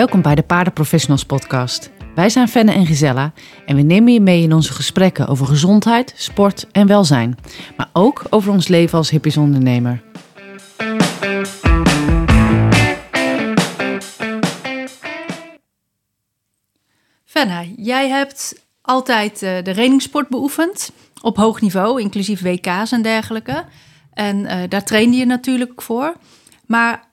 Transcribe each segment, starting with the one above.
Welkom bij de Paardenprofessionals podcast. Wij zijn Fenne en Gisella en we nemen je mee in onze gesprekken over gezondheid, sport en welzijn. Maar ook over ons leven als hippies ondernemer. Fenna, jij hebt altijd uh, de trainingssport beoefend op hoog niveau, inclusief WK's en dergelijke. En uh, daar trainde je natuurlijk voor. Maar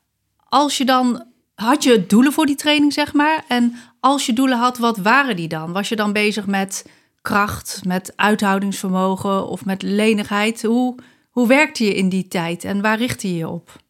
als je dan had je doelen voor die training, zeg maar? En als je doelen had, wat waren die dan? Was je dan bezig met kracht, met uithoudingsvermogen of met lenigheid? Hoe, hoe werkte je in die tijd en waar richtte je je op?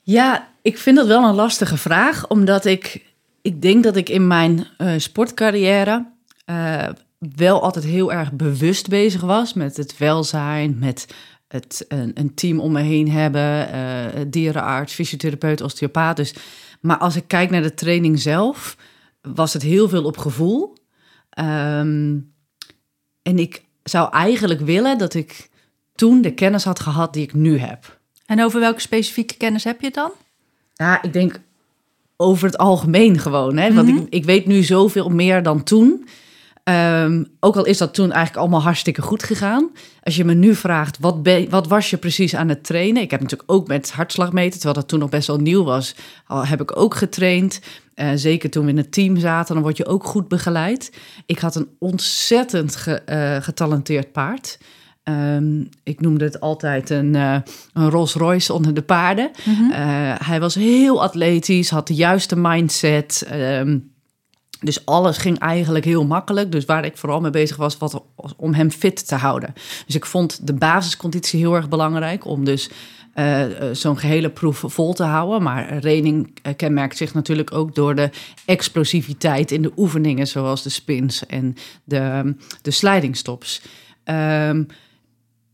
Ja, ik vind dat wel een lastige vraag, omdat ik, ik denk dat ik in mijn uh, sportcarrière uh, wel altijd heel erg bewust bezig was met het welzijn, met het, een, een, team om me heen hebben, uh, dierenarts, fysiotherapeut, osteopaat. Dus, maar als ik kijk naar de training zelf, was het heel veel op gevoel. Um, en ik zou eigenlijk willen dat ik toen de kennis had gehad die ik nu heb. En over welke specifieke kennis heb je dan? Ja, ik denk over het algemeen gewoon. Hè? Want ik, mhm. ik weet nu zoveel meer dan toen. Um, ook al is dat toen eigenlijk allemaal hartstikke goed gegaan. Als je me nu vraagt, wat, ben, wat was je precies aan het trainen? Ik heb natuurlijk ook met hartslagmeten, terwijl dat toen nog best wel nieuw was, al heb ik ook getraind. Uh, zeker toen we in het team zaten, dan word je ook goed begeleid. Ik had een ontzettend ge, uh, getalenteerd paard. Um, ik noemde het altijd een, uh, een Rolls Royce onder de paarden. Mm -hmm. hij was heel atletisch, had de juiste mindset. Um, dus alles ging eigenlijk heel makkelijk. Dus waar ik vooral mee bezig was, was om hem fit te houden. Dus ik vond de basisconditie heel erg belangrijk om dus uh, zo'n gehele proef vol te houden. Maar reining uh, kenmerkt zich natuurlijk ook door de explosiviteit in de oefeningen, zoals de spins en de, de slidingstops. Um,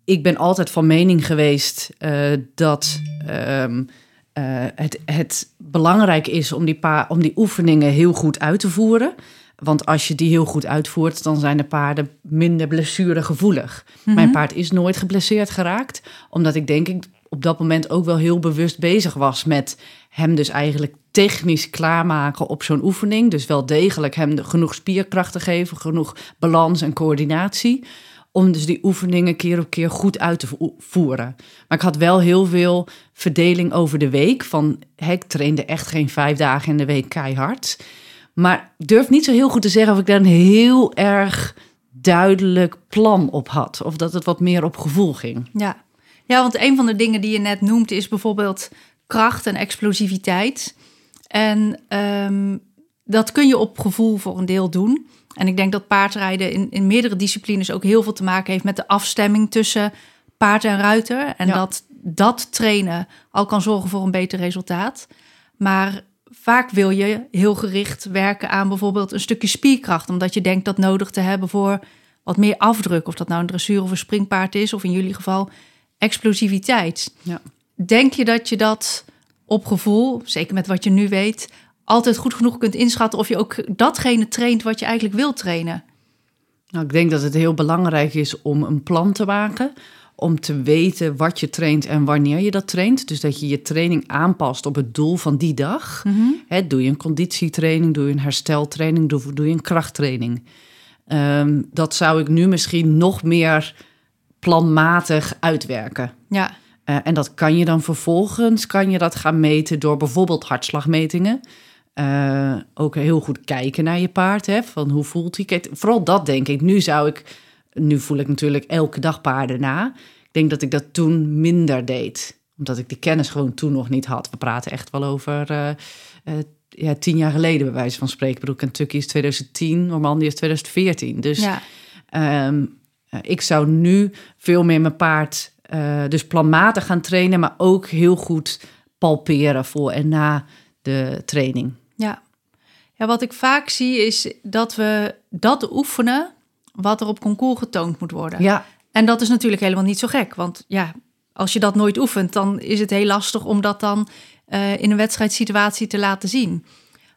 ik ben altijd van mening geweest dat. Uh, het, het belangrijk is om die, pa om die oefeningen heel goed uit te voeren. Want als je die heel goed uitvoert, dan zijn de paarden minder blessuregevoelig. Mm -hmm. Mijn paard is nooit geblesseerd geraakt, omdat ik denk ik op dat moment ook wel heel bewust bezig was met hem dus eigenlijk technisch klaarmaken op zo'n oefening. Dus wel degelijk hem genoeg spierkracht te geven, genoeg balans en coördinatie om dus die oefeningen keer op keer goed uit te voeren. Maar ik had wel heel veel verdeling over de week. Van, ik trainde echt geen vijf dagen in de week keihard. Maar ik durf niet zo heel goed te zeggen of ik daar een heel erg duidelijk plan op had. Of dat het wat meer op gevoel ging. Ja, ja want een van de dingen die je net noemt is bijvoorbeeld kracht en explosiviteit. En um, dat kun je op gevoel voor een deel doen. En ik denk dat paardrijden in, in meerdere disciplines ook heel veel te maken heeft met de afstemming tussen paard en ruiter. En dat dat trainen al kan zorgen voor een beter resultaat. Maar vaak wil je heel gericht werken aan bijvoorbeeld een stukje spierkracht, omdat je denkt dat nodig te hebben voor wat meer afdruk. Of dat nou een dressuur of een springpaard is, of in jullie geval explosiviteit. Ja. Denk je dat je dat op gevoel, zeker met wat je nu weet, altijd goed genoeg kunt inschatten of je ook datgene traint wat je eigenlijk wil trainen? Nou, ik denk dat het heel belangrijk is om een plan te maken. Om te weten wat je traint en wanneer je dat traint. Dus dat je je training aanpast op het doel van die dag. Mm -hmm. doe je een conditietraining, doe je een hersteltraining, doe, doe je een krachttraining. Um, dat zou ik nu misschien nog meer planmatig uitwerken. Ja. Uh, en dat kan je dan vervolgens kan je dat gaan meten door bijvoorbeeld hartslagmetingen. Uh, ook heel goed kijken naar je paard. Hè, van hoe voelt hij? Kijk, vooral dat denk ik. Nu zou ik. Nu voel ik natuurlijk elke dag paarden na. Ik denk dat ik dat toen minder deed. Omdat ik die kennis gewoon toen nog niet had. We praten echt wel over. Uh, uh, ja, tien jaar geleden, bij wijze van spreken. Ik bedoel, Kentucky is 2010, Normandië is 2014. Dus ja. um, ik zou nu veel meer mijn paard dus planmatig gaan trainen, maar ook heel goed palperen voor en na de training. Ja. wat ik vaak zie is dat we dat oefenen wat er op concours getoond moet worden. Ja. En dat is natuurlijk helemaal niet zo gek, want ja, als je dat nooit oefent, dan is het heel lastig om dat dan uh, in een wedstrijdsituatie te laten zien.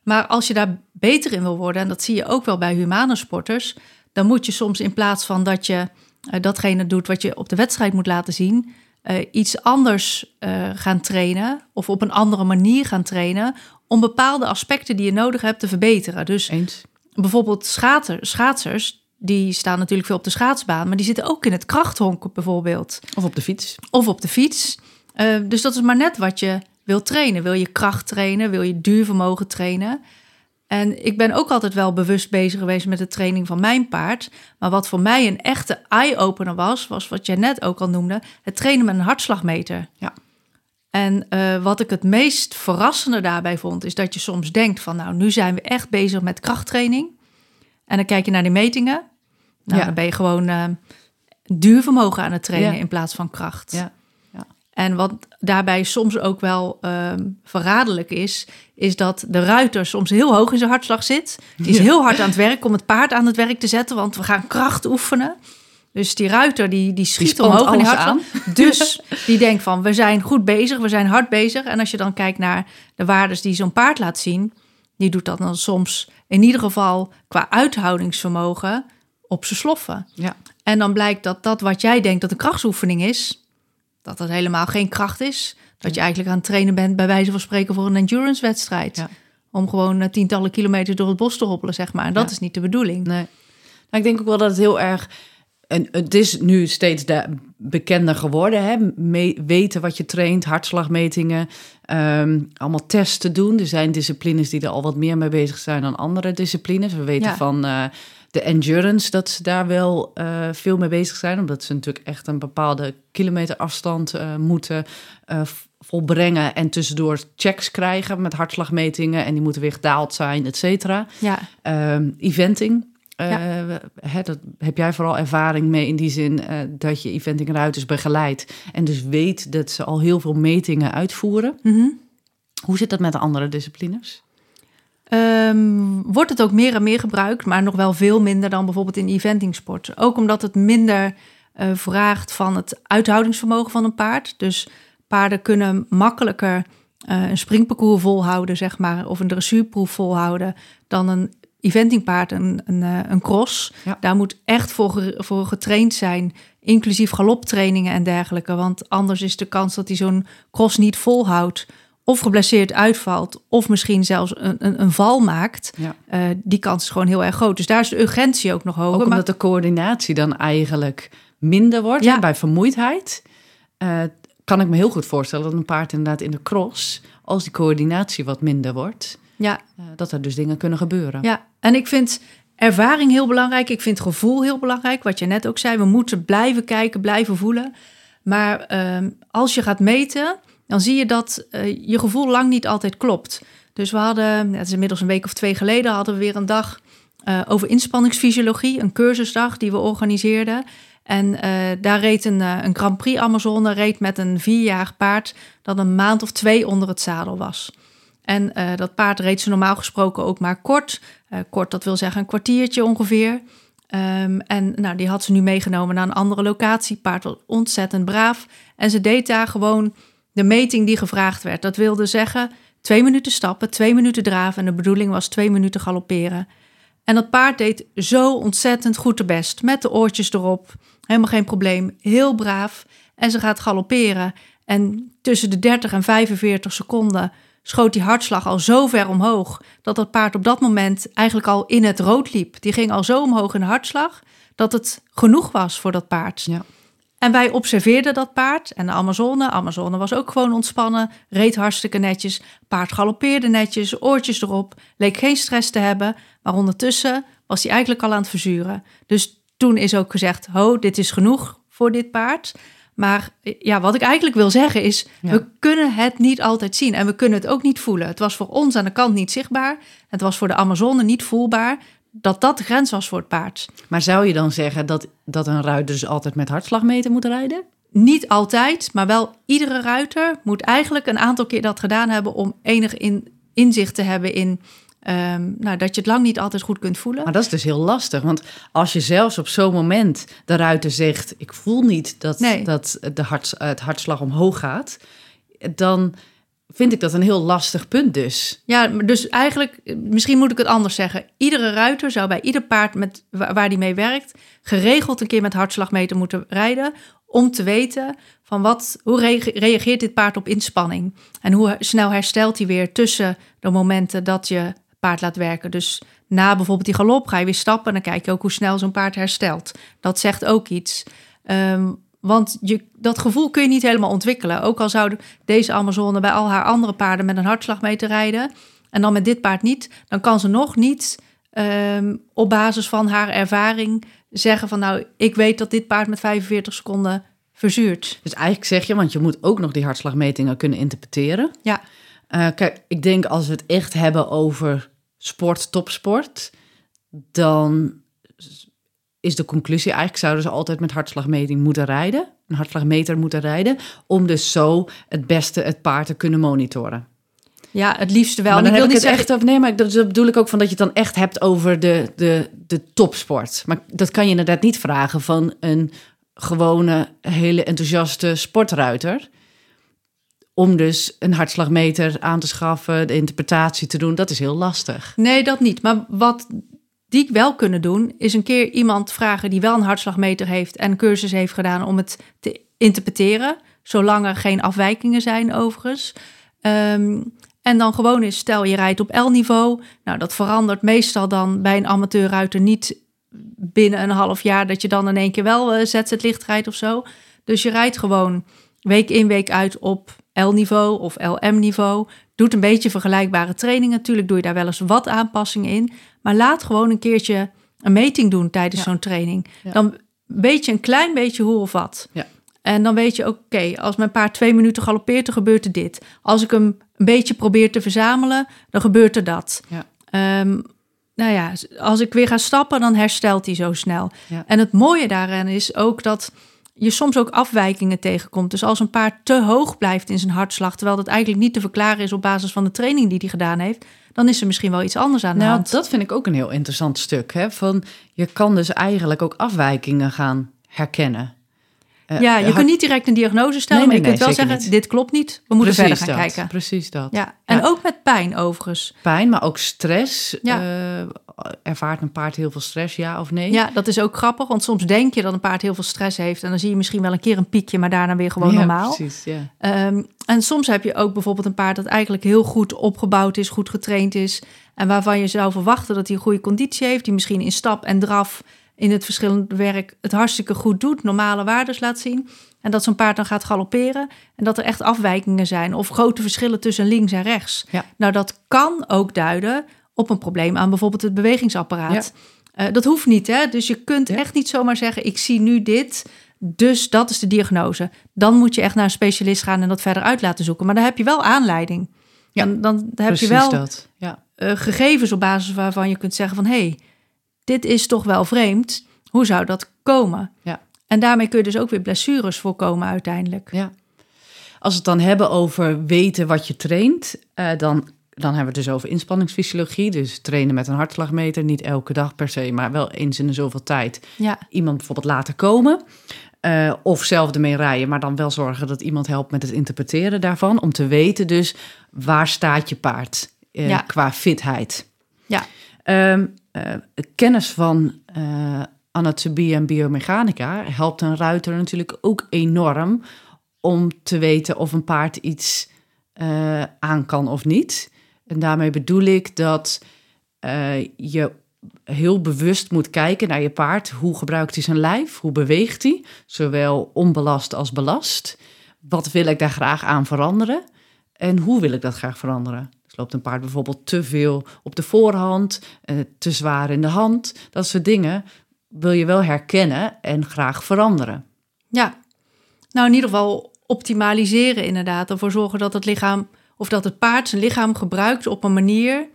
Maar als je daar beter in wil worden, en dat zie je ook wel bij humane sporters, dan moet je soms in plaats van dat je uh, datgene doet wat je op de wedstrijd moet laten zien, uh, iets anders gaan trainen of op een andere manier gaan trainen om bepaalde aspecten die je nodig hebt te verbeteren. Dus Eens. bijvoorbeeld schater, schaatsers, die staan natuurlijk veel op de schaatsbaan, maar die zitten ook in het krachthonk bijvoorbeeld. Of op de fiets. Of op de fiets. Uh, dus dat is maar net wat je wil trainen. Wil je kracht trainen? Wil je duurvermogen trainen? En ik ben ook altijd wel bewust bezig geweest met de training van mijn paard. Maar wat voor mij een echte eye-opener was, was wat jij net ook al noemde: het trainen met een hartslagmeter. Ja. En uh, wat ik het meest verrassende daarbij vond, is dat je soms denkt van nou, nu zijn we echt bezig met krachttraining. En dan kijk je naar die metingen. Nou, Ja. dan ben je gewoon uh, duurvermogen aan het trainen Ja. in plaats van kracht. Ja. En wat daarbij soms ook wel ehm, verraderlijk is, is dat de ruiter soms heel hoog in zijn hartslag zit. Die is heel hard aan het werk om het paard aan het werk te zetten, want we gaan kracht oefenen. Dus die ruiter die, die schiet omhoog in die alles hartslag. Dus die denkt van, we zijn goed bezig, we zijn hard bezig. En als je dan kijkt naar de waardes die zo'n paard laat zien, die doet dat dan soms in ieder geval qua uithoudingsvermogen op zijn sloffen. Ja. En dan blijkt dat dat wat jij denkt dat een krachtsoefening is, dat dat helemaal geen kracht is. Dat je eigenlijk aan het trainen bent, bij wijze van spreken, voor een endurance-wedstrijd. Ja. Om gewoon eh, tientallen kilometers door het bos te hoppelen, zeg maar. En dat Ja. is niet de bedoeling. Nee. Nou, ik denk ook wel dat het heel erg. En het is nu steeds de, bekender geworden. Hè? Me- weten wat je traint, hartslagmetingen, ehm, allemaal testen doen. Er zijn disciplines die er al wat meer mee bezig zijn dan andere disciplines. We weten Ja. van eh, de endurance dat ze daar wel eh, veel mee bezig zijn. Omdat ze natuurlijk echt een bepaalde kilometerafstand moeten eh, v- volbrengen. En tussendoor checks krijgen met hartslagmetingen. En die moeten weer gedaald zijn, et cetera. Ja, Ehm, eventing. Eh, Ja. hè, dat heb jij vooral ervaring mee in die zin eh, dat je eventingruiters begeleidt en dus weet dat ze al heel veel metingen uitvoeren. Mhm. Hoe zit dat met de andere disciplines? Ehm, wordt het ook meer en meer gebruikt, maar nog wel veel minder dan bijvoorbeeld in eventingsport. Ook omdat het minder eh, vraagt van het uithoudingsvermogen van een paard. Dus paarden kunnen makkelijker een springparcours volhouden, zeg maar, of een dressuurproef volhouden, dan een eventingpaard, een, een, eh, een cross. Ja. Daar moet echt voor, voor getraind zijn, inclusief galoptrainingen en dergelijke. Want anders is de kans dat hij zo'n cross niet volhoudt, of geblesseerd uitvalt, of misschien zelfs een, een, een val maakt. Ja. Eh, die kans is gewoon heel erg groot. Dus daar is de urgentie ook nog hoger. Ook maar- omdat de coördinatie dan eigenlijk minder wordt Ja. bij vermoeidheid. eh, kan ik me heel goed voorstellen dat een paard inderdaad in de cross, als die coördinatie wat minder wordt, ja, eh, dat er dus dingen kunnen gebeuren. Ja, en ik vind ervaring heel belangrijk. Ik vind gevoel heel belangrijk. Wat je net ook zei, we moeten blijven kijken, blijven voelen. Maar ehm, als je gaat meten, dan zie je dat eh, je gevoel lang niet altijd klopt. Dus we hadden, het is inmiddels een week of twee geleden, hadden we weer een dag eh, over inspanningsfysiologie, een cursusdag die we organiseerden. En daar reed een, een Grand Prix Amazone reed met een vierjarig paard dat een maand of twee onder het zadel was. En eh, dat paard reed ze normaal gesproken ook maar kort. Eh, kort, dat wil zeggen een kwartiertje ongeveer. Ehm, en nou, die had ze nu meegenomen naar een andere locatie. Paard was ontzettend braaf. En ze deed daar gewoon de meting die gevraagd werd. Dat wilde zeggen twee minuten stappen, twee minuten draven. En de bedoeling was twee minuten galopperen. En dat paard deed zo ontzettend goed de best. Met de oortjes erop. Helemaal geen probleem. Heel braaf. En ze gaat galopperen. En tussen de 30 en 45 seconden schoot die hartslag al zo ver omhoog. dat dat paard op dat moment eigenlijk al in het rood liep. Die ging al zo omhoog in de hartslag. dat het genoeg was voor dat paard. Ja. En wij observeerden dat paard en de Amazone. Amazone was ook gewoon ontspannen, reed hartstikke netjes. Paard galoppeerde netjes, oortjes erop, leek geen stress te hebben. Maar ondertussen was hij eigenlijk al aan het verzuren. Dus toen is ook gezegd, ho, dit is genoeg voor dit paard. Maar ja, wat ik eigenlijk wil zeggen is, Ja. we kunnen het niet altijd zien. En we kunnen het ook niet voelen. Het was voor ons aan de kant niet zichtbaar. Het was voor de Amazone niet voelbaar dat dat de grens was voor het paard. Maar zou je dan zeggen dat, dat een ruiter dus altijd met hartslagmeter moet rijden? Niet altijd, maar wel iedere ruiter moet eigenlijk een aantal keer dat gedaan hebben om enig in, inzicht te hebben in ehm, nou, dat je het lang niet altijd goed kunt voelen. Maar dat is dus heel lastig. Want als je zelfs op zo'n moment de ruiter zegt... ik voel niet dat, Nee. dat de hart, het hartslag omhoog gaat... dan vind ik dat een heel lastig punt dus. Ja, dus eigenlijk, misschien moet ik het anders zeggen. Iedere ruiter zou bij ieder paard met, waar die mee werkt, geregeld een keer met hartslagmeter moeten rijden. Om te weten van wat, hoe reageert dit paard op inspanning? En hoe snel herstelt hij weer tussen de momenten dat je paard laat werken. Dus na bijvoorbeeld die galop ga je weer stappen en dan kijk je ook hoe snel zo'n paard herstelt. Dat zegt ook iets. Ehm, want je, dat gevoel kun je niet helemaal ontwikkelen. Ook al zou deze Amazone bij al haar andere paarden met een hartslagmeter rijden. En dan met dit paard niet. Dan kan ze nog niet ehm, op basis van haar ervaring zeggen van nou, ik weet dat dit paard met 45 seconden verzuurt. Dus eigenlijk zeg je, want je moet ook nog die hartslagmetingen kunnen interpreteren. Ja. Uh, kijk, ik denk als we het echt hebben over sport, topsport, dan is de conclusie eigenlijk zouden ze altijd met hartslagmeting moeten rijden, een hartslagmeter moeten rijden, om dus zo het beste het paard te kunnen monitoren. Ja, het liefste wel. Maar dan ik wil niet zeggen... echt over. Nee, maar dat bedoel ik ook van dat je het dan echt hebt over de, de, de topsport. Maar dat kan je inderdaad niet vragen van een gewone, hele enthousiaste sportruiter. Om dus een hartslagmeter aan te schaffen, de interpretatie te doen, dat is heel lastig. Nee, dat niet. Maar wat die wel kunnen doen, is een keer iemand vragen die wel een hartslagmeter heeft en cursus heeft gedaan om het te interpreteren, zolang er geen afwijkingen zijn overigens. Ehm, en dan gewoon is, stel je rijdt op L-niveau. Nou, dat verandert meestal dan bij een amateurruiter niet binnen een half jaar dat je dan in één keer wel uh, zet het licht rijdt of zo. Dus je rijdt gewoon week in week uit op L-niveau of LM-niveau. Doet een beetje vergelijkbare trainingen. Natuurlijk doe je daar wel eens wat aanpassingen in. Maar laat gewoon een keertje een meting doen tijdens zo'n training. Dan weet je een klein beetje hoe of wat. Ja. En dan weet je, oké, als mijn paard twee minuten galoppeert, dan gebeurt er dit. Als ik hem een beetje probeer te verzamelen, dan gebeurt er dat. Ja. Um, nou ja, als ik weer ga stappen, dan herstelt hij zo snel. En het mooie daarin is ook dat je soms ook afwijkingen tegenkomt. Dus als een paard te hoog blijft in zijn hartslag, terwijl dat eigenlijk niet te verklaren is op basis van de training die hij gedaan heeft, dan is er misschien wel iets anders aan de nou, hand. Dat vind ik ook een heel interessant stuk. Hè? Van, je kan dus eigenlijk ook afwijkingen gaan herkennen. Uh, ja, je kunt niet direct een diagnose stellen, nee, nee, maar je kunt wel zeggen, niet. dit klopt niet, we moeten precies verder gaan dat, kijken. Precies dat. Ja, en ja. ook met pijn overigens. Pijn, maar ook stress. Ja. Uh, ervaart een paard heel veel stress, ja of nee? Ja, dat is ook grappig, want soms denk je dat een paard heel veel stress heeft... en dan zie je misschien wel een keer een piekje, maar daarna weer gewoon ja, normaal. Precies, ja. Um, en soms heb je ook bijvoorbeeld een paard dat eigenlijk heel goed opgebouwd is, goed getraind is... en waarvan je zou verwachten dat hij een goede conditie heeft... die misschien in stap en draf in het verschillende werk het hartstikke goed doet... normale waardes laat zien... En dat zo'n paard dan gaat galopperen en dat er echt afwijkingen zijn of grote verschillen tussen links en rechts. Ja. Nou, dat kan ook duiden op een probleem aan bijvoorbeeld het bewegingsapparaat. Ja. Uh, dat hoeft niet, hè? Dus je kunt ja. echt niet zomaar zeggen: ik zie nu dit, dus dat is de diagnose. Dan moet je echt naar een specialist gaan en dat verder uit laten zoeken. Maar dan heb je wel aanleiding. Ja, dan, dan heb Precies je wel dat. Ja. uh, gegevens op basis waarvan je kunt zeggen: van hé, hey, dit is toch wel vreemd. Hoe zou dat komen? Ja. En daarmee kun je dus ook weer blessures voorkomen uiteindelijk. Ja. Als we het dan hebben over weten wat je traint, uh, dan, dan hebben we het dus over inspanningsfysiologie. Dus trainen met een hartslagmeter, niet elke dag per se, maar wel eens in de zoveel tijd. Ja. Iemand bijvoorbeeld laten komen. Uh, of zelf ermee rijden, maar dan wel zorgen dat iemand helpt met het interpreteren daarvan. Om te weten dus waar staat je paard uh, Ja. qua fitheid. Ja. Um, kennis van anatomie en biomechanica helpt een ruiter natuurlijk ook enorm om te weten of een paard iets uh, aan kan of niet. En daarmee bedoel ik dat uh, je heel bewust moet kijken naar je paard. Hoe gebruikt hij zijn lijf? Hoe beweegt hij? Zowel onbelast als belast. Wat wil ik daar graag aan veranderen? En hoe wil ik dat graag veranderen? Dus loopt een paard bijvoorbeeld te veel op de voorhand, uh, te zwaar in de hand. Dat soort dingen wil je wel herkennen en graag veranderen. Ja, nou in ieder geval optimaliseren inderdaad. Ervoor zorgen dat het lichaam of dat het paard zijn lichaam gebruikt op een manier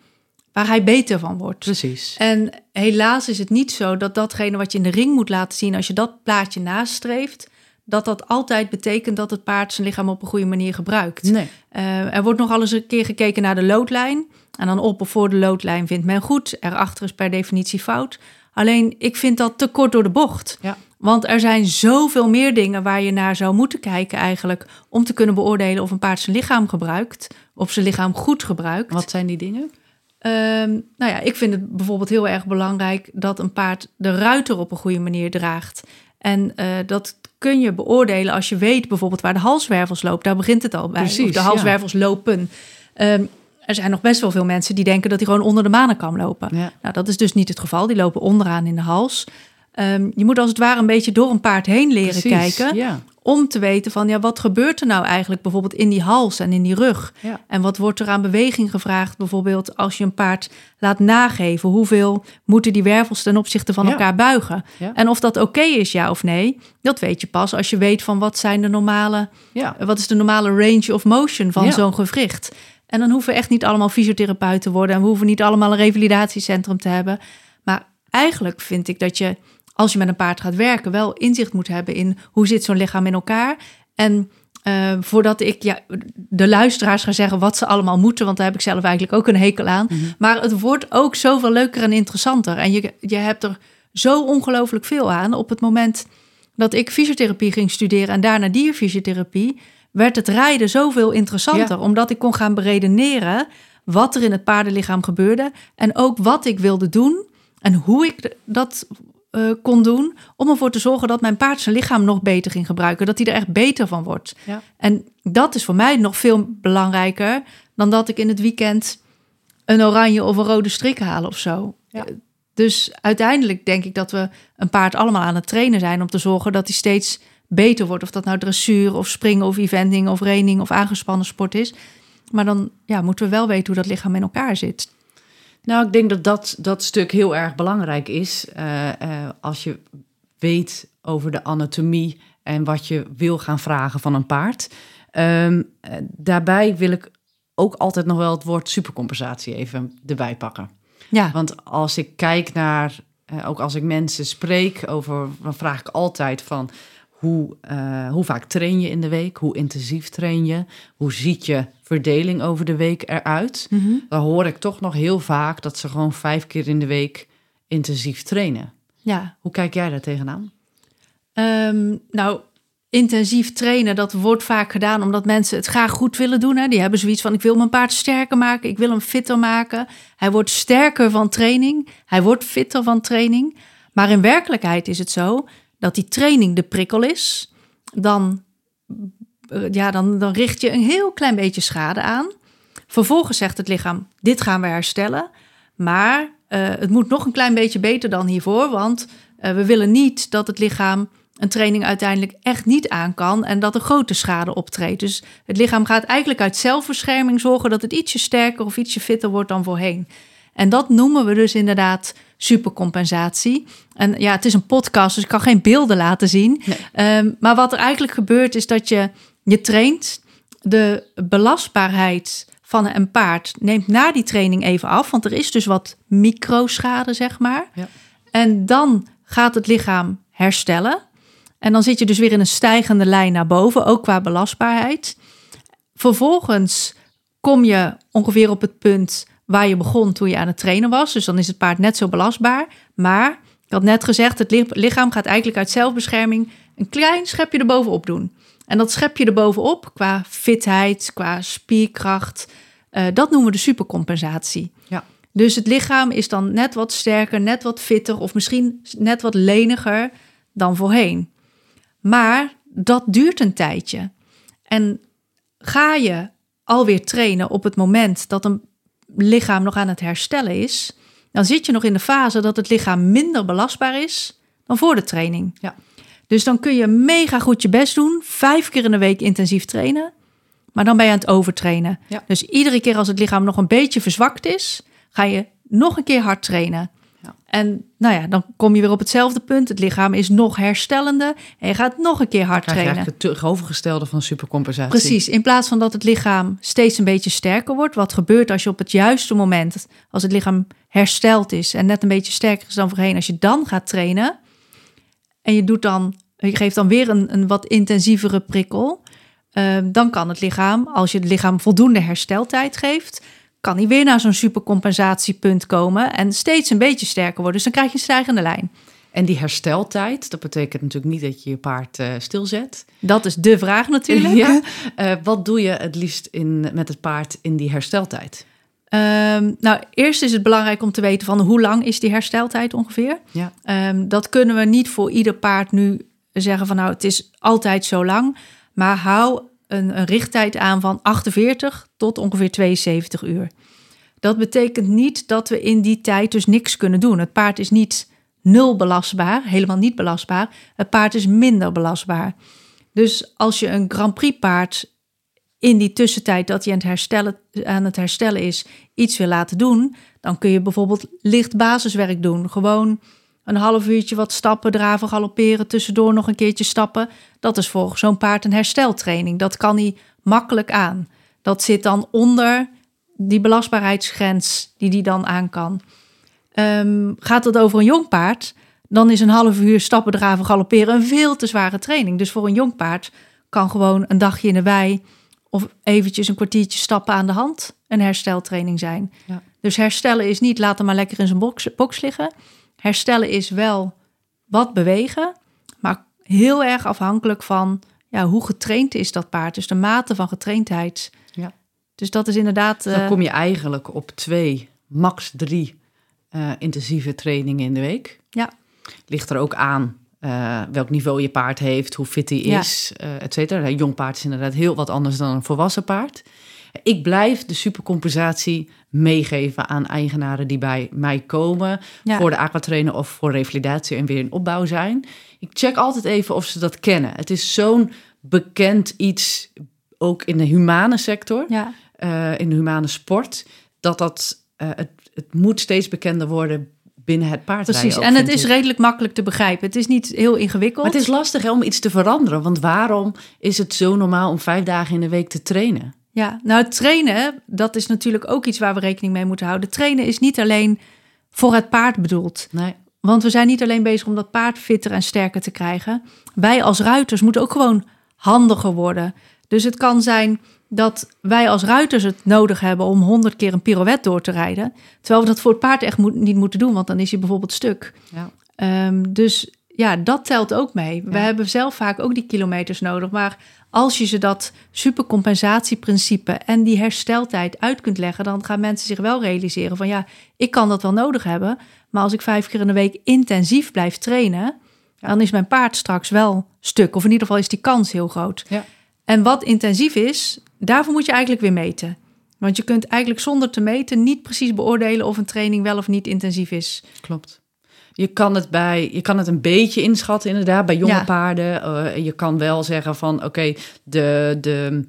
waar hij beter van wordt. Precies. En helaas is het niet zo dat datgene wat je in de ring moet laten zien, als je dat plaatje nastreeft, dat dat altijd betekent dat het paard zijn lichaam op een goede manier gebruikt. Nee. Uh, er wordt nog al eens een keer gekeken naar de loodlijn. En dan op of voor de loodlijn vindt men goed. Erachter is per definitie fout. Alleen ik vind dat te kort door de bocht. Ja. Want er zijn zoveel meer dingen waar je naar zou moeten kijken eigenlijk... om te kunnen beoordelen of een paard zijn lichaam gebruikt... of zijn lichaam goed gebruikt. Wat zijn die dingen? Ehm, nou ja, ik vind het bijvoorbeeld heel erg belangrijk dat een paard de ruiter op een goede manier draagt. En uh, dat kun je beoordelen als je weet bijvoorbeeld waar de halswervels lopen. Daar begint het al bij. Precies, of de halswervels ja. lopen. Um, er zijn nog best wel veel mensen die denken dat hij gewoon onder de manenkam lopen. Ja. Nou, dat is dus niet het geval. Die lopen onderaan in de hals. Um, je moet als het ware een beetje door een paard heen leren Precies, kijken. Ja. Om te weten van, ja, wat gebeurt er nou eigenlijk bijvoorbeeld in die hals en in die rug? Ja. En wat wordt er aan beweging gevraagd? Bijvoorbeeld als je een paard laat nageven, hoeveel moeten die wervels ten opzichte van Ja. elkaar buigen? En of dat oké is, ja of nee, dat weet je pas als je weet van wat zijn de normale, wat is de normale range of motion van zo'n gewricht. En dan hoeven we echt niet allemaal fysiotherapeuten te worden en we hoeven niet allemaal een revalidatiecentrum te hebben. Maar eigenlijk vind ik dat je, als je met een paard gaat werken, wel inzicht moet hebben in hoe zit zo'n lichaam in elkaar. En eh, voordat ik ja, de luisteraars ga zeggen wat ze allemaal moeten, want daar heb ik zelf eigenlijk ook een hekel aan. Maar het wordt ook zoveel leuker en interessanter. En je, je hebt er zo ongelooflijk veel aan. Op het moment dat ik fysiotherapie ging studeren en daarna dierfysiotherapie, werd het rijden zoveel interessanter. Ja. Omdat ik kon gaan beredeneren wat er in het paardenlichaam gebeurde. En ook wat ik wilde doen en hoe ik dat eh, kon doen. Om ervoor te zorgen dat mijn paard zijn lichaam nog beter ging gebruiken. Dat hij er echt beter van wordt. Ja. En dat is voor mij nog veel belangrijker dan dat ik in het weekend een oranje of een rode strik haal of zo. Ja. Dus uiteindelijk denk ik dat we een paard allemaal aan het trainen zijn om te zorgen dat hij steeds beter wordt. Of dat nou dressuur of springen of eventing of reining of aangespannen sport is. Maar dan ja, moeten we wel weten hoe dat lichaam in elkaar zit. Nou, ik denk dat dat, dat stuk heel erg belangrijk is. eh, eh, als je weet over de anatomie en wat je wil gaan vragen van een paard. Ehm, eh, daarbij wil ik ook altijd nog wel het woord supercompensatie even erbij pakken. Ja, Want als ik kijk naar, eh, ook als ik mensen spreek over, dan vraag ik altijd van hoe, eh, hoe vaak train je in de week? Hoe intensief train je? Hoe ziet je verdeling over de week eruit? Mhm. Dan hoor ik toch nog heel vaak dat ze gewoon vijf keer in de week intensief trainen. ja. Hoe kijk jij daar tegenaan? Ehm, nou, intensief trainen, dat wordt vaak gedaan omdat mensen het graag goed willen doen. Hè. Die hebben zoiets van, ik wil mijn paard sterker maken, ik wil hem fitter maken. Hij wordt sterker van training, hij wordt fitter van training. Maar in werkelijkheid is het zo dat die training de prikkel is. Dan, eh, ja, dan, dan richt je een heel klein beetje schade aan. Vervolgens zegt het lichaam, dit gaan we herstellen. Maar eh, het moet nog een klein beetje beter dan hiervoor, want eh, we willen niet dat het lichaam een training uiteindelijk echt niet aan kan en dat er grote schade optreedt. Dus het lichaam gaat eigenlijk uit zelfbescherming zorgen dat het ietsje sterker of ietsje fitter wordt dan voorheen. En dat noemen we dus inderdaad supercompensatie. En ja, het is een podcast, dus ik kan geen beelden laten zien. Nee. Ehm, maar wat er eigenlijk gebeurt is dat je, je traint de belastbaarheid van een paard neemt na die training even af, want er is dus wat microschade, zeg maar. Ja. En dan gaat het lichaam herstellen. En dan zit je dus weer in een stijgende lijn naar boven, ook qua belastbaarheid. Vervolgens kom je ongeveer op het punt waar je begon toen je aan het trainen was. Dus dan is het paard net zo belastbaar. Maar ik had net gezegd, het li- lichaam gaat eigenlijk uit zelfbescherming een klein schepje erbovenop doen. En dat schepje erbovenop, qua fitheid, qua spierkracht, eh, dat noemen we de supercompensatie. Ja. Dus het lichaam is dan net wat sterker, net wat fitter of misschien net wat leniger dan voorheen. Maar dat duurt een tijdje. En ga je alweer trainen op het moment dat een lichaam nog aan het herstellen is, dan zit je nog in de fase dat het lichaam minder belastbaar is dan voor de training. Ja. Dus dan kun je mega goed je best doen, vijf keer in de week intensief trainen, maar dan ben je aan het overtrainen. Ja. Dus iedere keer als het lichaam nog een beetje verzwakt is, ga je nog een keer hard trainen. Ja. En nou ja, dan kom je weer op hetzelfde punt. Het lichaam is nog herstellende en je gaat nog een keer hard Krijg je trainen. eigenlijk het tegenovergestelde van supercompensatie. Precies, in plaats van dat het lichaam steeds een beetje sterker wordt. Wat gebeurt als je op het juiste moment, als het lichaam hersteld is en net een beetje sterker is dan voorheen, als je dan gaat trainen en je doet dan, je geeft dan weer een, een wat intensievere prikkel, eh, dan kan het lichaam, als je het lichaam voldoende hersteltijd geeft, kan hij weer naar zo'n supercompensatiepunt komen en steeds een beetje sterker worden. Dus dan krijg je een stijgende lijn. En die hersteltijd, dat betekent natuurlijk niet dat je je paard uh, stilzet. Dat is de vraag natuurlijk. Ja. Uh, wat doe je het liefst in, met het paard in die hersteltijd? Um, nou, eerst is het belangrijk om te weten van hoe lang is die hersteltijd ongeveer. Ja. Um, dat kunnen we niet voor ieder paard nu zeggen van nou, het is altijd zo lang. Maar hou een, richttijd aan van 48 tot ongeveer 72 uur. Dat betekent niet dat we in die tijd dus niks kunnen doen. Het paard is niet nul belastbaar, helemaal niet belastbaar. Het paard is minder belastbaar. Dus als je een Grand Prix paard in die tussentijd dat hij aan het, herstellen, aan het herstellen is, iets wil laten doen, dan kun je bijvoorbeeld licht basiswerk doen. Gewoon een half uurtje wat stappen, draven, galopperen, tussendoor nog een keertje stappen. Dat is voor zo'n paard een hersteltraining. Dat kan hij makkelijk aan. Dat zit dan onder die belastbaarheidsgrens die hij dan aan kan. Um, gaat het over een jong paard, dan is een half uur stappen, draven, galopperen een veel te zware training. Dus voor een jong paard kan gewoon een dagje in de wei of eventjes een kwartiertje stappen aan de hand een hersteltraining zijn. Ja. Dus herstellen is niet laat hem maar lekker in zijn box, box liggen. Herstellen is wel wat bewegen, maar heel erg afhankelijk van ja, hoe getraind is dat paard. Dus de mate van getraindheid. Ja. Dus dat is inderdaad. Dan kom je eigenlijk op twee, max drie uh, intensieve trainingen in de week. Ja. Ligt er ook aan uh, welk niveau je paard heeft, hoe fit hij is, ja. et cetera. Een jong paard is inderdaad heel wat anders dan een volwassen paard. Ik blijf de supercompensatie meegeven aan eigenaren die bij mij komen Ja. voor de aquatrainer of voor revalidatie en weer in opbouw zijn. Ik check altijd even of ze dat kennen. Het is zo'n bekend iets, ook in de humane sector, Ja. eh, in de humane sport, dat dat eh, het, het moet steeds bekender worden binnen het paardrijden. Precies. ook, En het is ik. redelijk makkelijk te begrijpen. Het is niet heel ingewikkeld. Maar het is lastig hè, om iets te veranderen. Want waarom is het zo normaal om vijf dagen in de week te trainen? Ja, nou trainen, dat is natuurlijk ook iets waar we rekening mee moeten houden. Trainen is niet alleen voor het paard bedoeld. Nee. Want we zijn niet alleen bezig om dat paard fitter en sterker te krijgen. Wij als ruiters moeten ook gewoon handiger worden. Dus het kan zijn dat wij als ruiters het nodig hebben om honderd keer een pirouette door te rijden. Terwijl we dat voor het paard echt moet, niet moeten doen, want dan is hij bijvoorbeeld stuk. Ja. Ehm, dus ja, dat telt ook mee. We hebben zelf vaak ook die kilometers nodig. Maar als je ze dat supercompensatieprincipe en die hersteltijd uit kunt leggen, dan gaan mensen zich wel realiseren van ja, ik kan dat wel nodig hebben. Maar als ik vijf keer in de week intensief blijf trainen, dan is mijn paard straks wel stuk. Of in ieder geval is die kans heel groot. Ja. En wat intensief is, daarvoor moet je eigenlijk weer meten. Want je kunt eigenlijk zonder te meten niet precies beoordelen of een training wel of niet intensief is. Klopt. Je kan het, bij, je kan het een beetje inschatten, inderdaad, bij jonge Ja. paarden. Eh, je kan wel zeggen van, oké, de, de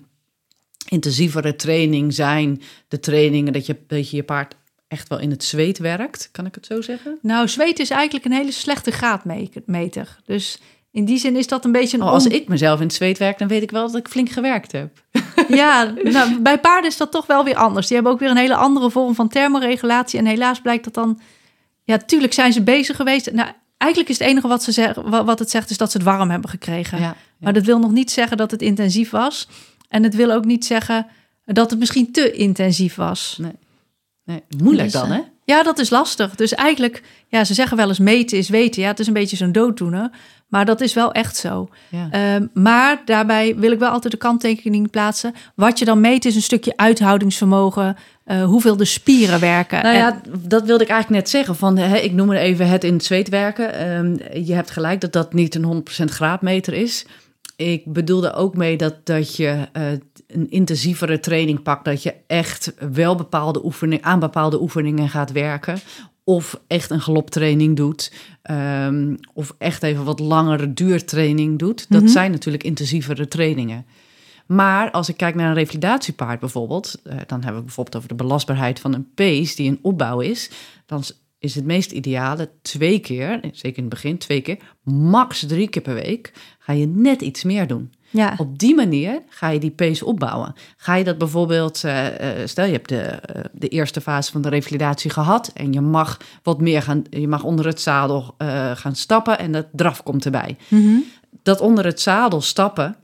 intensievere training zijn de trainingen dat je, dat je je paard echt wel in het zweet werkt. Kan ik het zo zeggen? Nou, zweet is eigenlijk een hele slechte graadmeter. Dus in die zin is dat een beetje een... Oh, als on- ik mezelf in het zweet werk, dan weet ik wel dat ik flink gewerkt heb. Ja, nou, bij paarden is dat toch wel weer anders. Die hebben ook weer een hele andere vorm van thermoregulatie. En helaas blijkt dat dan... Ja, tuurlijk zijn ze bezig geweest. Nou, eigenlijk is het enige wat, ze zeggen, wat het zegt, is dat ze het warm hebben gekregen. Ja, Maar dat wil nog niet zeggen dat het intensief was. En het wil ook niet zeggen dat het misschien te intensief was. nee, moeilijk Dus, dan, eh, hè? Ja, dat is lastig. Dus eigenlijk, ja, ze zeggen wel eens meten is weten. Ja, het is een beetje zo'n dooddoener. Maar dat is wel echt zo. Ja. Ehm, maar daarbij wil ik wel altijd de kanttekening plaatsen. Wat je dan meet is een stukje uithoudingsvermogen. eh, hoeveel de spieren werken. Nou En- ja, dat wilde ik eigenlijk net zeggen. Van, hè, ik noem er even het in het zweet werken. Ehm, je hebt gelijk dat dat niet een 100% graadmeter is. Ik bedoelde ook mee dat, dat je eh, een intensievere training pakt. Dat je echt wel bepaalde oefening, aan bepaalde oefeningen gaat werken. Of echt een galoptraining doet. ehm, of echt even wat langere duurtraining doet. Dat Mhm. zijn natuurlijk intensievere trainingen. Maar als ik kijk naar een revalidatiepaard bijvoorbeeld, eh, dan hebben we bijvoorbeeld over de belastbaarheid van een pace die een opbouw is. Dan is het meest ideale twee keer, zeker in het begin twee keer, max drie keer per week, ga je net iets meer doen. ja. Op die manier ga je die pace opbouwen. Ga je dat bijvoorbeeld, eh, eh, stel je hebt de, eh, de eerste fase van de revalidatie gehad en je mag wat meer gaan, je mag onder het zadel gaan stappen en dat draf komt erbij Mhm. dat onder het zadel stappen,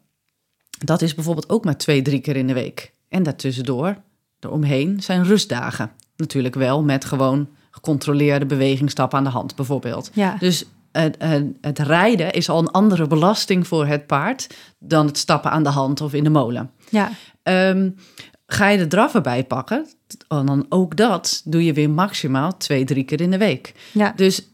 dat is bijvoorbeeld ook maar twee, drie keer in de week. En daartussendoor, eromheen zijn rustdagen. Natuurlijk wel met gewoon gecontroleerde bewegingstappen aan de hand bijvoorbeeld. Ja. Dus het, rijden is al een andere belasting voor het paard dan het stappen aan de hand of in de molen. Ja. Ehm, ga je de draf erbij pakken, dan ook dat doe je weer maximaal twee, drie keer in de week. Ja. Dus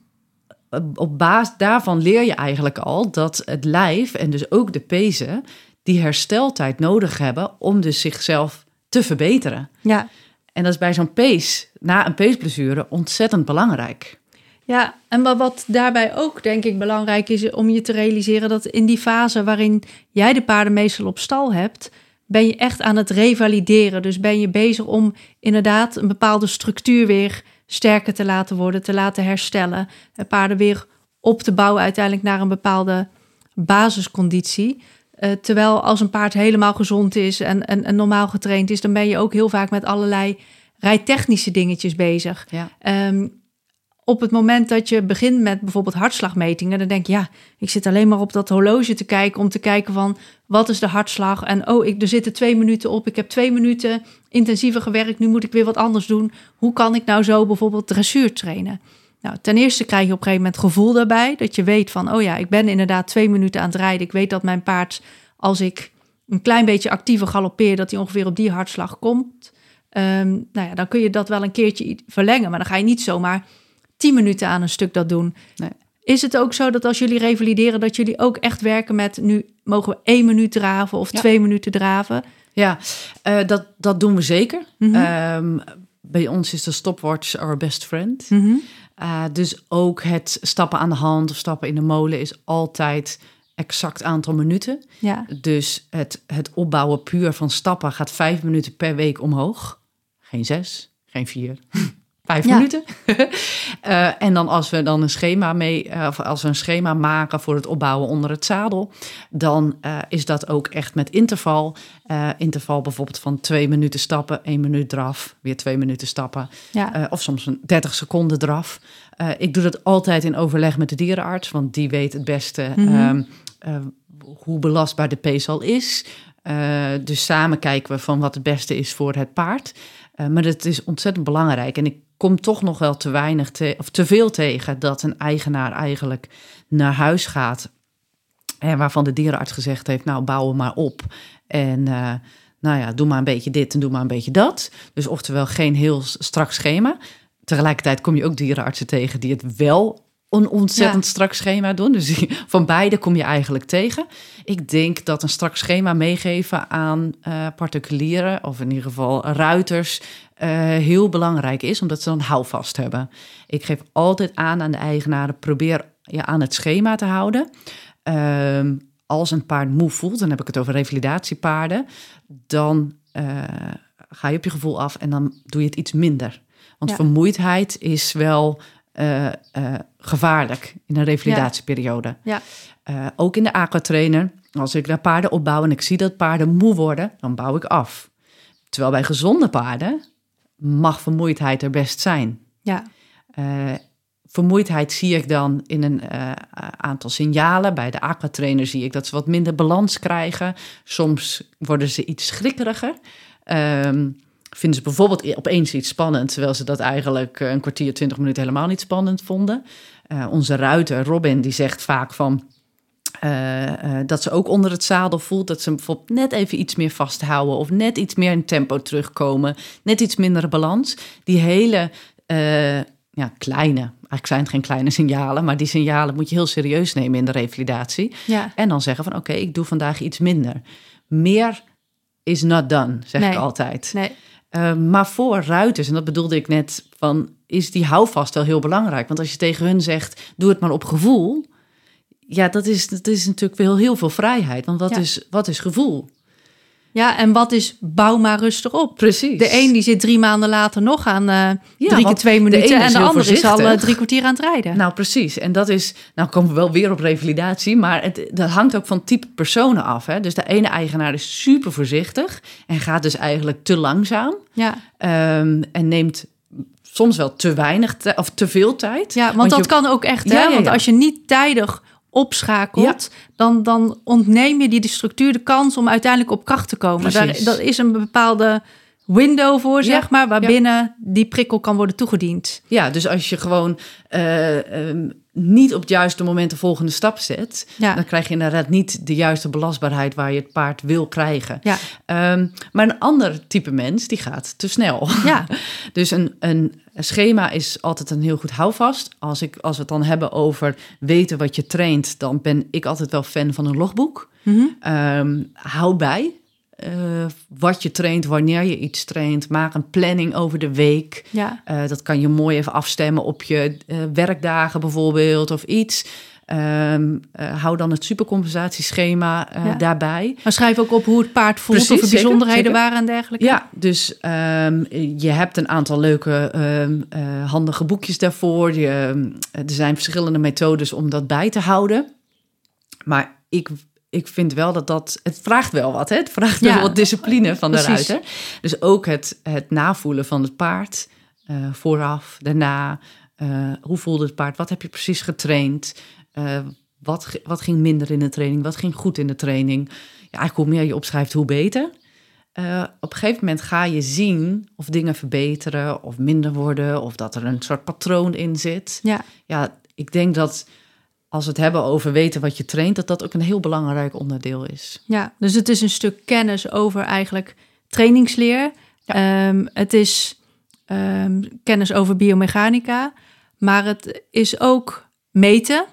eh, op basis daarvan leer je eigenlijk al dat het lijf en dus ook de pezen die hersteltijd nodig hebben om dus zichzelf te verbeteren. Ja. En dat is bij zo'n pees, na een peesblessure, ontzettend belangrijk. Ja, en wat, daarbij ook denk ik belangrijk is om je te realiseren dat in die fase waarin jij de paarden meestal op stal hebt, ben je echt aan het revalideren. Dus ben je bezig om inderdaad een bepaalde structuur weer sterker te laten worden, te laten herstellen. De paarden weer op te bouwen uiteindelijk naar een bepaalde basisconditie. Uh, terwijl als een paard helemaal gezond is en, en, en, normaal getraind is, dan ben je ook heel vaak met allerlei rijtechnische dingetjes bezig. Ja. Um, op het moment dat je begint met bijvoorbeeld hartslagmetingen, dan denk je, ja, ik zit alleen maar op dat horloge te kijken om te kijken van wat is de hartslag en oh, ik, er zitten twee minuten op, ik heb twee minuten intensiever gewerkt, nu moet ik weer wat anders doen. Hoe kan ik nou zo bijvoorbeeld dressuur trainen? Nou, ten eerste krijg je op een gegeven moment gevoel daarbij, dat je weet van, oh ja, ik ben inderdaad twee minuten aan het rijden. Ik weet dat mijn paard, als ik een klein beetje actiever galoppeer, dat hij ongeveer op die hartslag komt. Um, nou ja, dan kun je dat wel een keertje verlengen, maar dan ga je niet zomaar 10 minuten aan een stuk dat doen. Nee. Is het ook zo dat als jullie revalideren, dat jullie ook echt werken met nu mogen we één minuut draven of Ja. twee minuten draven? Ja, eh, dat, dat doen we zeker. Mhm. Ehm, bij ons is de stopwatch our best friend. Mhm. Uh, dus ook het stappen aan de hand of stappen in de molen is altijd exact aantal minuten. Ja, Dus het, het opbouwen puur van stappen gaat vijf minuten per week omhoog. Geen zes, geen vier. Vijf Ja. minuten. Eh, en dan als we dan een schema mee, eh, of als we een schema maken voor het opbouwen onder het zadel, dan eh, is dat ook echt met interval. Interval bijvoorbeeld van twee minuten stappen, één minuut draf, weer twee minuten stappen. ja, of soms een 30 seconden draf. Ik doe dat altijd in overleg met de dierenarts, want die weet het beste Mhm. ehm, eh, hoe belastbaar de pees al is. Dus samen kijken we van wat het beste is voor het paard. Maar het is ontzettend belangrijk. En ik kom toch nog wel te weinig te, of te veel tegen dat een eigenaar eigenlijk naar huis gaat. En waarvan de dierenarts gezegd heeft: Nou, bouw hem maar op. En eh, nou ja, doe maar een beetje dit en doe maar een beetje dat. Dus oftewel geen heel strak schema. Tegelijkertijd kom je ook dierenartsen tegen die het wel een ontzettend Ja. strak schema doen. Dus van beide kom je eigenlijk tegen. Ik denk dat een strak schema meegeven aan eh, particulieren, of in ieder geval ruiters, heel belangrijk is, omdat ze dan houvast hebben. Ik geef altijd aan aan de eigenaren, probeer je aan het schema te houden. Ehm, als een paard moe voelt, dan heb ik het over revalidatiepaarden, dan eh, ga je op je gevoel af en dan doe je het iets minder. Want Ja. vermoeidheid is wel eh, eh, gevaarlijk in een revalidatieperiode. Ja. Eh, ook in de aquatrainer, als ik naar paarden opbouw en ik zie dat paarden moe worden, dan bouw ik af. Terwijl bij gezonde paarden mag vermoeidheid er best zijn. ja, Eh, vermoeidheid zie ik dan in een eh, aantal signalen. Bij de aquatrainer zie ik dat ze wat minder balans krijgen. Soms worden ze iets schrikkeriger. Ehm, vinden ze bijvoorbeeld opeens iets spannend, terwijl ze dat eigenlijk eh, een kwartier, twintig minuten helemaal niet spannend vonden. Onze ruiter Robin die zegt vaak van eh, eh, dat ze ook onder het zadel voelt dat ze bijvoorbeeld net even iets meer vasthouden of net iets meer in tempo terugkomen, net iets mindere balans. Die hele eh, ja, kleine, eigenlijk zijn het geen kleine signalen, maar die signalen moet je heel serieus nemen in de revalidatie. ja, En dan zeggen van oké, ik doe vandaag iets minder. Meer is not done, zeg Nee. ik altijd. nee, Uh, maar voor ruiters, en dat bedoelde ik net, van, is die houvast wel heel belangrijk. Want als je tegen hun zegt, doe het maar op gevoel. Ja, dat is, dat is natuurlijk wel heel veel vrijheid. Want wat, Ja. is, wat is gevoel? ja. En wat is bouw maar rustig op? Precies. De een die zit drie maanden later nog aan eh, drie keer twee de minuten is en de heel ander is al eh, drie kwartier aan het rijden. Nou, precies. En dat is, nou komen we wel weer op revalidatie, maar het, dat hangt ook van type personen af. Hè? Dus de ene eigenaar is super voorzichtig en gaat dus eigenlijk te langzaam. ja, ehm, en neemt soms wel te weinig of te veel tijd. ja, want, dat je- kan ook echt. Ja, hè? ja, Want ja. als je niet tijdig opschakelt, dan, dan ontneem je die de structuur de kans om uiteindelijk op kracht te komen. Daar, dat is een bepaalde window voor, zeg Ja, maar, waarbinnen ja. die prikkel kan worden toegediend. Ja, dus als je gewoon eh, ehm, niet op het juiste moment de volgende stap zet, Ja. dan krijg je inderdaad niet de juiste belastbaarheid waar je het paard wil krijgen. Ja, Ehm, maar een ander type mens, die gaat te snel. ja, Dus een, een schema is altijd een heel goed houvast. Als, ik, als we het dan hebben over weten wat je traint, dan ben ik altijd wel fan van een logboek. Ehm, hou bij eh, wat je traint, wanneer je iets traint. Maak een planning over de week. ja, Eh, dat kan je mooi even afstemmen op je eh, werkdagen bijvoorbeeld of iets. Eh, hou dan het supercompensatieschema Ja. daarbij. maar schrijf ook op hoe het paard voelt, Precies, of er bijzonderheden zeker. waren en dergelijke. Ja, dus ehm, je hebt een aantal leuke, ehm, eh, handige boekjes daarvoor. Je, er zijn verschillende methodes om dat bij te houden. Maar ik, ik vind wel dat dat... Het vraagt wel wat, hè? Het vraagt Ja, wel wat discipline van de precies. ruiter. Dus ook het, het navoelen van het paard. eh, vooraf, daarna. eh, hoe voelde het paard? Wat heb je precies getraind? Eh, wat, wat ging minder in de training? Wat ging goed in de training? Ja, eigenlijk hoe meer je opschrijft, hoe beter. Op een gegeven moment ga je zien of dingen verbeteren of minder worden, of dat er een soort patroon in zit. Ja, Ja, ik denk dat als we het hebben over weten wat je traint, dat dat ook een heel belangrijk onderdeel is. ja, dus het is een stuk kennis over eigenlijk trainingsleer. Ehm, het is ehm, kennis over biomechanica, maar het is ook meten,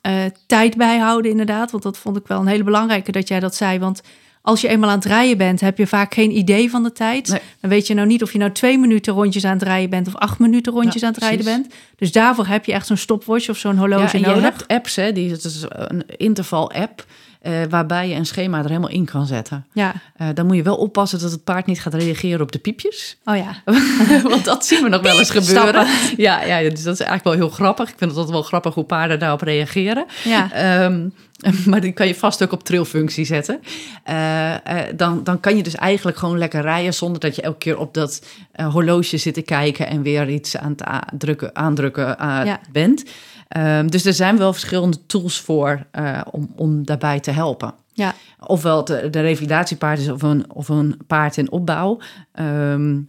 eh, tijd bijhouden inderdaad. Want dat vond ik wel een hele belangrijke dat jij dat zei. Want als je eenmaal aan het rijden bent, heb je vaak geen idee van de tijd. Nee. Dan weet je nou niet of je nou twee minuten rondjes aan het rijden bent of acht minuten rondjes Ja, aan het rijden precies. bent. Dus daarvoor heb je echt zo'n stopwatch of zo'n Ja, horloge en je nodig. hebt apps, hè, die, het is een interval-app, eh, waarbij je een schema er helemaal in kan zetten. Ja, Eh, dan moet je wel oppassen dat het paard niet gaat reageren op de piepjes. oh ja. Want dat zien we nog wel eens gebeuren. Ja, ja, dus dat is eigenlijk wel heel grappig. Ik vind het altijd wel grappig hoe paarden daarop reageren. Ja, Ehm, maar die kan je vast ook op trillfunctie zetten. Eh, dan, dan kan je dus eigenlijk gewoon lekker rijden zonder dat je elke keer op dat horloge zit te kijken en weer iets aan het aandrukken, aandrukken Ja. bent. Ehm, dus er zijn wel verschillende tools voor eh, om, om daarbij te helpen. ja. Ofwel het de, de revalidatiepaard is of een, of een paard in opbouw. Ehm,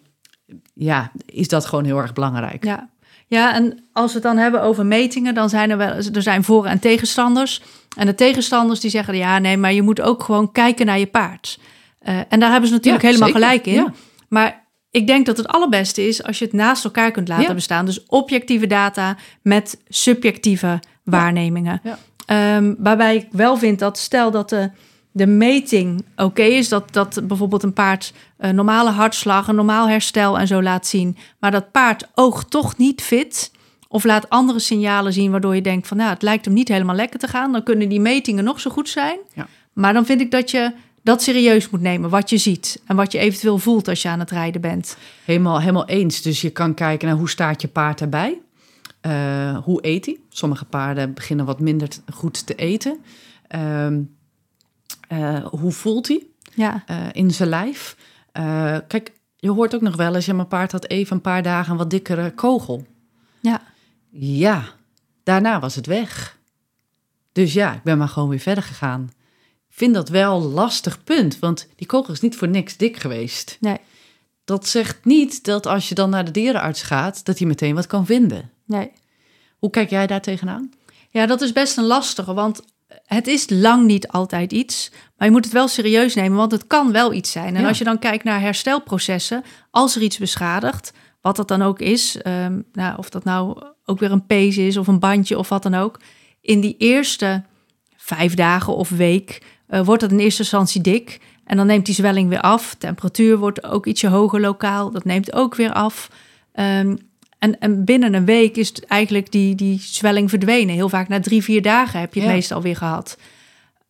ja, is dat gewoon heel erg belangrijk. Ja. ja, en als we het dan hebben over metingen, dan zijn er wel er zijn voor- en tegenstanders. En de tegenstanders die zeggen, ja, nee, maar je moet ook gewoon kijken naar je paard. Eh, en daar hebben ze natuurlijk Ja, helemaal zeker. gelijk in. Ja. Maar ik denk dat het allerbeste is als je het naast elkaar kunt laten Ja. bestaan. Dus objectieve data met subjectieve waarnemingen. Ja. Ehm, waarbij ik wel vind dat stel dat de, de meting oké is, dat, dat bijvoorbeeld een paard een normale hartslag, een normaal herstel en zo laat zien, maar dat paard oogt toch niet fit of laat andere signalen zien waardoor je denkt van nou, het lijkt hem niet helemaal lekker te gaan, dan kunnen die metingen nog zo goed zijn. Maar dan vind ik dat je dat serieus moet nemen, wat je ziet en wat je eventueel voelt als je aan het rijden bent. Helemaal, helemaal eens. Dus je kan kijken naar hoe staat je paard erbij. Eh, hoe eet hij? Sommige paarden beginnen wat minder goed te eten. Ehm, eh, hoe voelt hij Ja, eh, in zijn lijf? Kijk, je hoort ook nog wel eens... Ja, mijn paard had even een paar dagen een wat dikkere kogel. ja, Ja, daarna was het weg. Dus ja, ik ben maar gewoon weer verder gegaan. Vind dat wel een lastig punt, want die kogel is niet voor niks dik geweest. nee, Dat zegt niet dat als je dan naar de dierenarts gaat, dat hij meteen wat kan vinden. nee. Hoe kijk jij daar tegenaan? Ja, dat is best een lastige, want het is lang niet altijd iets. Maar je moet het wel serieus nemen, want het kan wel iets zijn. En Ja. als je dan kijkt naar herstelprocessen, als er iets beschadigt, wat dat dan ook is, ehm, nou, of dat nou ook weer een pees is of een bandje of wat dan ook, in die eerste vijf dagen of week eh, wordt het in eerste instantie dik. En dan neemt die zwelling weer af. Temperatuur wordt ook ietsje hoger lokaal. Dat neemt ook weer af. Ehm, en, en binnen een week is eigenlijk die, die zwelling verdwenen. Heel vaak na drie, vier dagen heb je het Ja. meestal weer gehad.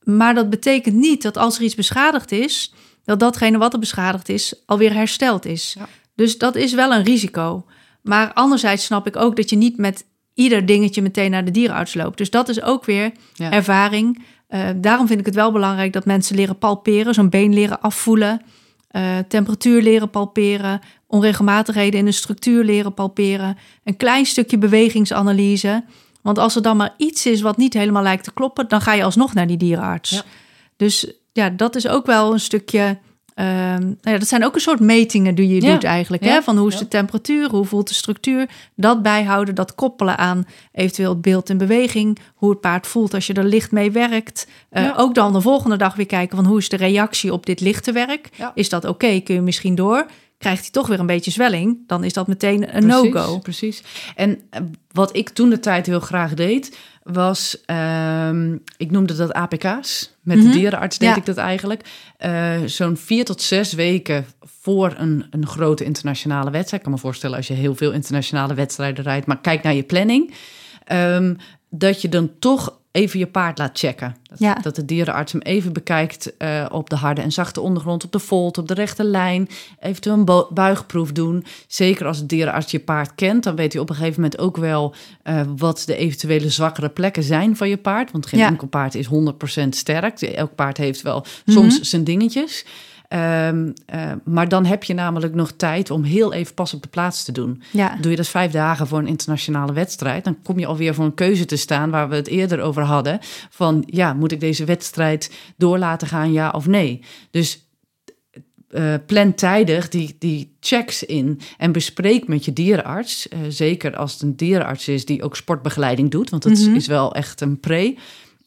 Maar dat betekent niet dat als er iets beschadigd is, dat datgene wat er beschadigd is alweer hersteld is. Ja. Dus dat is wel een risico. Maar anderzijds snap ik ook dat je niet met ieder dingetje meteen naar de dierenarts loopt. Dus dat is ook weer Ja. ervaring. Eh, daarom vind ik het wel belangrijk dat mensen leren palperen, zo'n been leren afvoelen, eh, temperatuur leren palperen, onregelmatigheden in de structuur leren palperen, een klein stukje bewegingsanalyse. Want als er dan maar iets is wat niet helemaal lijkt te kloppen, dan ga je alsnog naar die dierenarts. Ja. Dus ja, dat is ook wel een stukje Ehm, nou ja, dat zijn ook een soort metingen die je Ja. doet eigenlijk. Ja. Hè? Van hoe is de temperatuur, hoe voelt de structuur. Dat bijhouden, dat koppelen aan eventueel het beeld in beweging. Hoe het paard voelt als je er licht mee werkt. Eh. Ook dan de volgende dag weer kijken van hoe is de reactie op dit lichte werk. Is dat oké? Kun je misschien door? Krijgt hij toch weer een beetje zwelling? Dan is dat meteen een no-go. Precies. En eh, wat ik toen de tijd heel graag deed, was, ehm, ik noemde dat APK's. Met Mhm. de dierenarts deed Ja. ik dat eigenlijk. Eh, Zo'n vier tot zes weken voor een, een grote internationale wedstrijd. Ik kan me voorstellen als je heel veel internationale wedstrijden rijdt, maar kijk naar je planning. ehm, dat je dan toch even je paard laat checken. Dat, Ja. dat de dierenarts hem even bekijkt eh, op de harde en zachte ondergrond, op de volt, op de rechte lijn. Eventueel een bu- buigproef doen. Zeker als de dierenarts je paard kent, dan weet hij op een gegeven moment ook wel eh, wat de eventuele zwakkere plekken zijn van je paard. Want geen Ja. enkel paard is 100% sterk. Elk paard heeft wel soms Mhm. zijn dingetjes. Ehm, eh, maar dan heb je namelijk nog tijd om heel even pas op de plaats te doen. Ja. Doe je dat vijf dagen voor een internationale wedstrijd, dan kom je alweer voor een keuze te staan waar we het eerder over hadden. Van ja, moet ik deze wedstrijd door laten gaan, ja of nee? Dus eh, plan tijdig die, die checks in en bespreek met je dierenarts. eh, zeker als het een dierenarts is die ook sportbegeleiding doet, want dat Mhm. is wel echt een pre.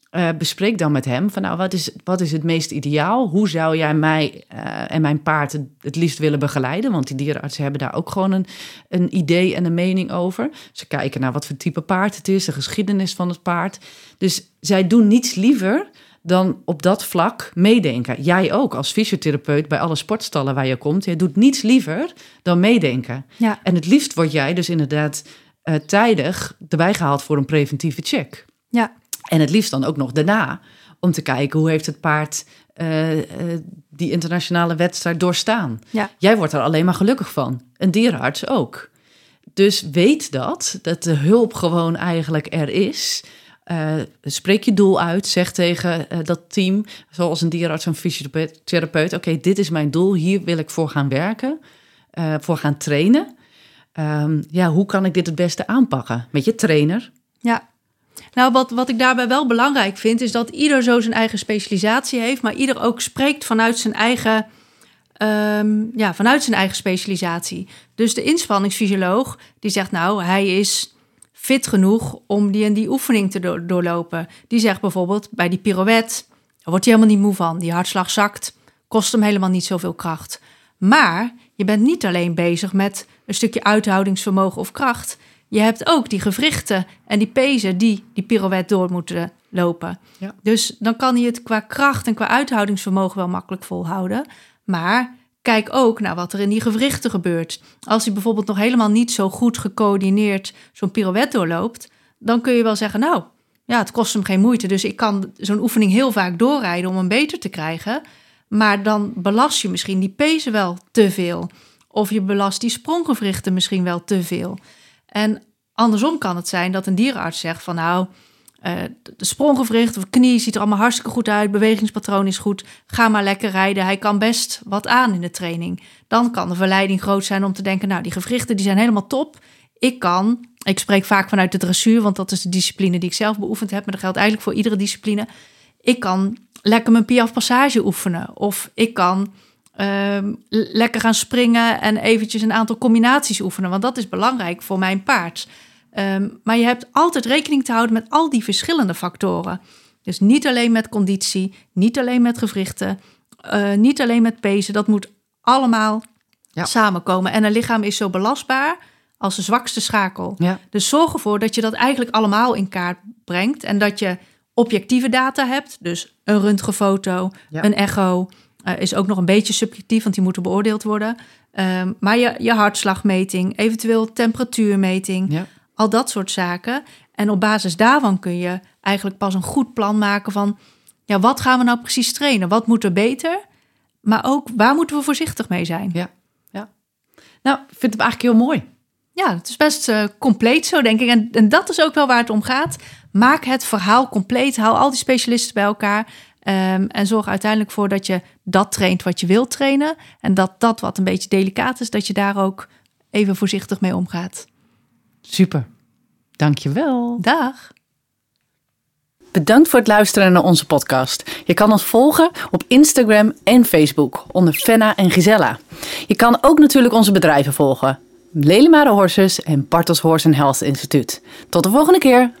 Eh, bespreek dan met hem van nou, wat is, wat is het meest ideaal? Hoe zou jij mij eh, en mijn paard het, het liefst willen begeleiden? Want die dierenartsen hebben daar ook gewoon een, een idee en een mening over. Ze kijken naar wat voor type paard het is, de geschiedenis van het paard. Dus zij doen niets liever dan op dat vlak meedenken. Jij ook als fysiotherapeut bij alle sportstallen waar je komt. Jij doet niets liever dan meedenken. Ja. En het liefst word jij dus inderdaad eh, tijdig erbij gehaald voor een preventieve check. Ja. En het liefst dan ook nog daarna om te kijken hoe heeft het paard eh, eh, die internationale wedstrijd doorstaan. Ja. Jij wordt er alleen maar gelukkig van. Een dierenarts ook. Dus weet dat, dat de hulp gewoon eigenlijk er is. Eh, spreek je doel uit. Zeg tegen dat team, zoals een dierenarts, een fysiotherapeut... oké, dit is mijn doel, hier wil ik voor gaan werken, voor gaan trainen. Ehm, ja, hoe kan ik dit het beste aanpakken? Met je trainer. Ja. Nou, wat, wat ik daarbij wel belangrijk vind, is dat ieder zo zijn eigen specialisatie heeft, maar ieder ook spreekt vanuit zijn eigen, ehm, ja, vanuit zijn eigen specialisatie. Dus de inspanningsfysioloog, die zegt nou, hij is fit genoeg om die en die oefening te do- doorlopen. Die zegt bijvoorbeeld bij die pirouette, daar wordt hij helemaal niet moe van. Die hartslag zakt, kost hem helemaal niet zoveel kracht. Maar je bent niet alleen bezig met een stukje uithoudingsvermogen of kracht. Je hebt ook die gewrichten en die pezen die die pirouette door moeten lopen. Ja. Dus dan kan hij het qua kracht en qua uithoudingsvermogen wel makkelijk volhouden. Maar kijk ook naar wat er in die gewrichten gebeurt. Als hij bijvoorbeeld nog helemaal niet zo goed gecoördineerd zo'n pirouette doorloopt, dan kun je wel zeggen, nou, ja, het kost hem geen moeite. Dus ik kan zo'n oefening heel vaak doorrijden om hem beter te krijgen. Maar dan belast je misschien die pezen wel te veel. Of je belast die spronggewrichten misschien wel te veel. En andersom kan het zijn dat een dierenarts zegt van nou, eh, de spronggewricht of knie ziet er allemaal hartstikke goed uit, bewegingspatroon is goed, ga maar lekker rijden. Hij kan best wat aan in de training. Dan kan de verleiding groot zijn om te denken, nou die gewrichten die zijn helemaal top. Ik kan, ik spreek vaak vanuit de dressuur, want dat is de discipline die ik zelf beoefend heb, maar dat geldt eigenlijk voor iedere discipline. Ik kan lekker mijn piaf passage oefenen of ik kan ehm, lekker gaan springen en eventjes een aantal combinaties oefenen, want dat is belangrijk voor mijn paard. Ehm, maar je hebt altijd rekening te houden met al die verschillende factoren. Dus niet alleen met conditie, niet alleen met gewrichten, eh, niet alleen met pezen. Dat moet allemaal Ja. samenkomen. En een lichaam is zo belastbaar als de zwakste schakel. Ja. Dus zorg ervoor dat je dat eigenlijk allemaal in kaart brengt. En dat je objectieve data hebt. Dus een röntgenfoto, Ja. een echo. Eh, is ook nog een beetje subjectief, want die moeten beoordeeld worden. Ehm, maar je, je hartslagmeting, eventueel temperatuurmeting. Ja. Al dat soort zaken. En op basis daarvan kun je eigenlijk pas een goed plan maken van... ja, wat gaan we nou precies trainen? Wat moet er beter? Maar ook, waar moeten we voorzichtig mee zijn? Ja. ja. Nou, ik vind het eigenlijk heel mooi. Ja, het is best eh, compleet zo, denk ik. En, en dat is ook wel waar het om gaat. Maak het verhaal compleet. Haal al die specialisten bij elkaar. Ehm, en zorg uiteindelijk voor dat je dat traint wat je wilt trainen. En dat dat wat een beetje delicaat is, dat je daar ook even voorzichtig mee omgaat. Super. Dankjewel. Dag. Bedankt voor het luisteren naar onze podcast. Je kan ons volgen op Instagram en Facebook onder Fenna en Gisella. Je kan ook natuurlijk onze bedrijven volgen. Lelimare Horses en Bartels Horse Health Instituut. Tot de volgende keer.